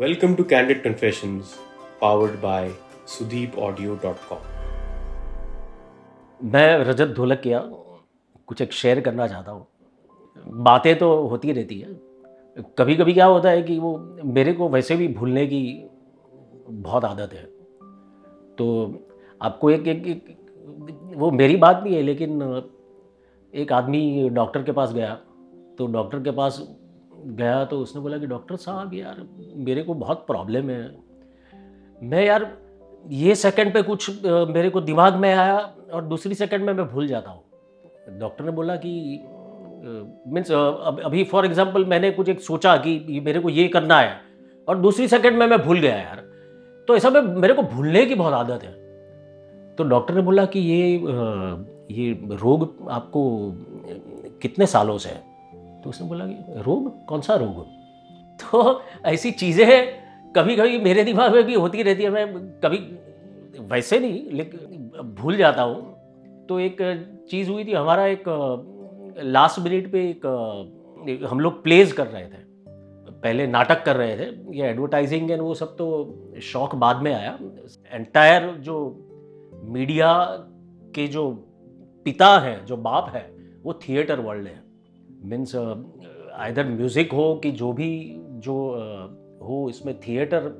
Welcome to Candid Confessions, powered by SudeepAudio.com. मैं रजत ढोलकिया कुछ एक शेयर करना चाहता हूँ। बातें तो होती रहती है। कभी कभी क्या होता है कि वो मेरे को वैसे भी भूलने की बहुत आदत है। तो आपको एक एक, एक वो मेरी बात नहीं है लेकिन एक आदमी डॉक्टर के पास गया तो डॉक्टर के पास गया तो उसने बोला कि डॉक्टर साहब यार, मेरे को बहुत प्रॉब्लम है। मैं यार, ये सेकंड पे कुछ मेरे को दिमाग में आया और दूसरी सेकंड में मैं भूल जाता हूँ। डॉक्टर ने बोला कि मीन्स अभी फॉर एग्जांपल मैंने कुछ एक सोचा कि मेरे को ये करना है और दूसरी सेकंड में मैं भूल गया यार। तो ऐसा में, मेरे को भूलने की बहुत आदत है। तो डॉक्टर ने बोला कि ये ये रोग आपको कितने सालों से है? तो उसने बोला कि, रोग? कौन सा रोग? तो ऐसी चीज़ें कभी कभी मेरे दिमाग में भी होती रहती है। मैं कभी, वैसे नहीं, लेकिन भूल जाता हूँ। तो एक चीज़ हुई थी, हमारा एक, लास्ट मिनट पे एक, हम लोग प्लेज कर रहे थे। पहले नाटक कर रहे थे, ये एडवर्टाइजिंग एंड वो सब तो शौक बाद में आया। एंटायर जो मीडिया के जो पिता हैं, जो बाप है, वो थिएटर वर्ल्ड है। मीन्स आइदर म्यूज़िक हो कि जो भी जो हो इसमें थिएटर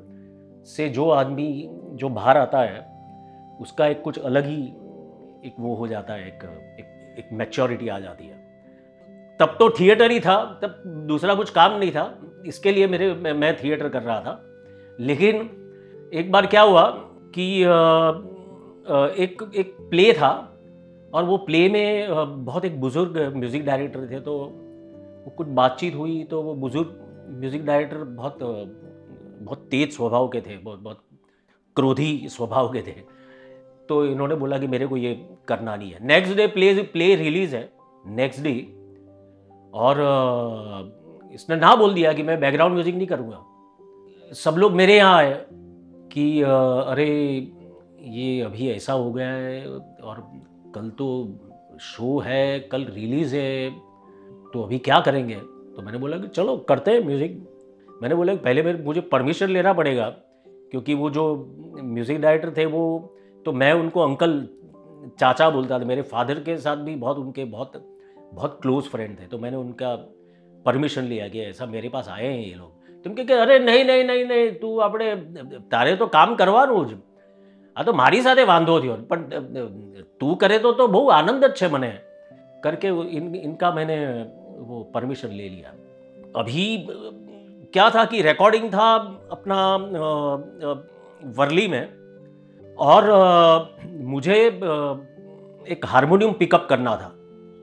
से जो आदमी जो बाहर आता है उसका एक कुछ अलग ही एक वो हो जाता है एक एक, एक मैच्योरिटी आ जाती है। तब तो थिएटर ही था तब दूसरा कुछ काम नहीं था। इसके लिए मेरे मैं, मैं थिएटर कर रहा था। लेकिन एक बार क्या हुआ कि अ, एक एक प्ले था और वो प्ले में बहुत एक बुज़ुर्ग म्यूज़िक डायरेक्टर थे तो कुछ बातचीत हुई तो वो बुज़ुर्ग म्यूज़िक डायरेक्टर बहुत बहुत तेज स्वभाव के थे, बहुत बहुत क्रोधी स्वभाव के थे। तो इन्होंने बोला कि मेरे को ये करना नहीं है। Next day play play release है नेक्स्ट डे और इसने ना बोल दिया कि मैं बैकग्राउंड म्यूज़िक नहीं करूँगा। सब लोग मेरे यहाँ आए कि अरे, ये अभी ऐसा हो गया है और कल तो शो है कल रिलीज़ है तो अभी क्या करेंगे तो मैंने बोला कि चलो करते हैं म्यूज़िक मैंने बोला कि पहले मेरे मुझे परमिशन लेना पड़ेगा क्योंकि वो जो म्यूज़िक डायरेक्टर थे वो तो मैं उनको अंकल चाचा बोलता था मेरे फादर के साथ भी बहुत उनके बहुत बहुत क्लोज फ्रेंड थे तो मैंने उनका परमिशन लिया कि ऐसा मेरे पास आए हैं ये लोग तुम કે અરે નહીં નહીં નહીં નહીં તું આપણે તારે તો કામ કરવાનું જ આ તો મારી સાથે વાંધો થયો પણ તું કરે તો તો બહુ આનંદ જ છે મને करके वो इन इनका मैंने वो परमिशन ले लिया अभी क्या था कि रिकॉर्डिंग था अपना अ, अ, वर्ली में और अ, मुझे अ, एक हारमोनियम पिकअप करना था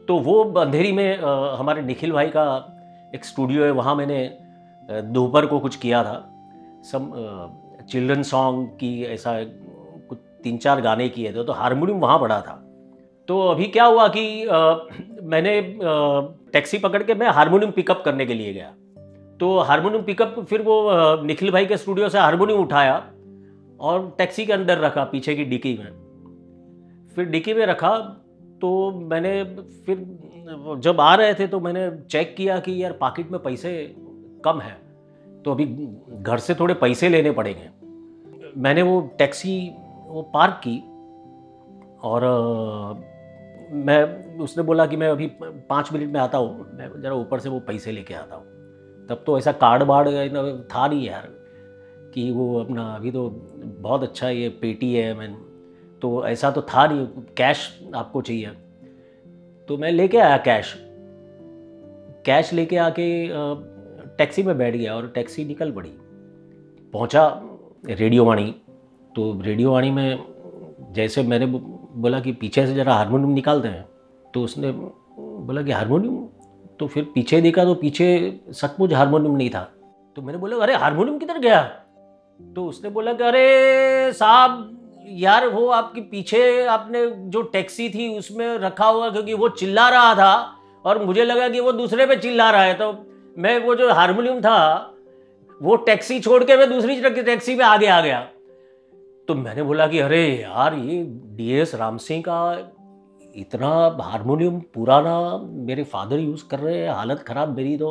तो वो अंधेरी में अ, हमारे निखिल भाई का एक स्टूडियो है वहाँ मैंने अ, दोपहर को कुछ किया था सम चिल्ड्रन सॉन्ग की ऐसा कुछ तीन चार गाने किए थे तो हारमोनियम वहाँ पड़ा था। तो अभी क्या हुआ कि अ, मैंने टैक्सी पकड़ के मैं हारमोनियम पिकअप करने के लिए गया। तो हारमोनियम पिकअप फिर वो निखिल भाई के स्टूडियो से हारमोनियम उठाया और टैक्सी के अंदर रखा पीछे की डिक्की में। फिर डिक्की में रखा तो मैंने फिर जब आ रहे थे तो मैंने चेक किया कि यार पॉकेट में पैसे कम है तो अभी घर से थोड़े पैसे लेने पड़ेंगे। मैंने वो टैक्सी वो पार्क की और मैं, उसने बोला कि मैं अभी पाँच मिनट में आता हूँ। मैं ज़रा ऊपर से वो पैसे लेके आता हूँ। तब तो ऐसा कार्ड बार्ड था नहीं यार कि वो अपना अभी तो बहुत अच्छा ये पेटी है मैं तो ऐसा तो था नहीं। कैश आपको चाहिए। तो मैं लेके आया कैश। कैश लेके आके टैक्सी में बैठ गया और टैक्सी निकल पड़ी। पहुँचा रेडियो वाणी। तो रेडियो वाणी में जैसे मैंने बोला कि पीछे से ज़रा हारमोनियम निकालते हैं तो उसने बोला कि हारमोनियम? तो फिर पीछे देखा तो पीछे सचमुच हारमोनियम नहीं था। तो मैंने बोला, अरे, हारमोनियम किधर गया? तो उसने बोला कि, अरे, साहब, यार, वो आपके पीछे आपने जो टैक्सी थी उसमें रखा हुआ क्योंकि वो चिल्ला रहा था और मुझे लगा कि वो दूसरे पे चिल्ला रहा है। तो मैं वो जो हारमोनियम था, वो टैक्सी छोड़ के मैं दूसरी टैक्सी में आगे आ गया। तो मैंने बोला कि, अरे यार, ये डी एस राम सिंह का इतना हारमोनियम पुराना मेरे फादर यूज़ कर रहे हैं, हालत ख़राब मेरी तो।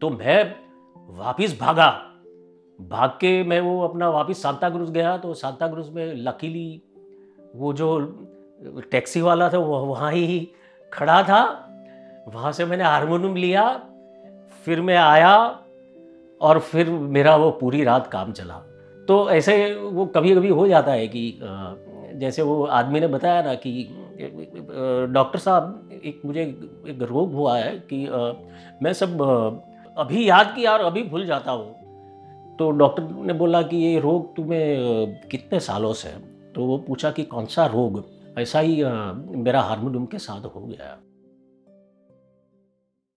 तो मैं वापिस भागा। भाग के मैं वो अपना वापस सांता क्रूज गया तो सांता क्रूज में लकीली वो जो टैक्सी वाला था, वो वहाँ ही खड़ा था। वहाँ से मैंने हारमोनियम लिया, फिर मैं आया और फिर मेरा वो पूरी रात काम चला। तो ऐसे वो कभी कभी हो जाता है कि जैसे वो आदमी ने बताया ना कि डॉक्टर साहब, एक मुझे एक रोग हुआ है कि मैं सब अभी याद किया और अभी भूल जाता हूँ। तो डॉक्टर ने बोला कि ये रोग तुम्हें कितने सालों से तो वो पूछा कि कौन सा रोग? ऐसा ही मेरा हारमोनियम के साथ हो गया।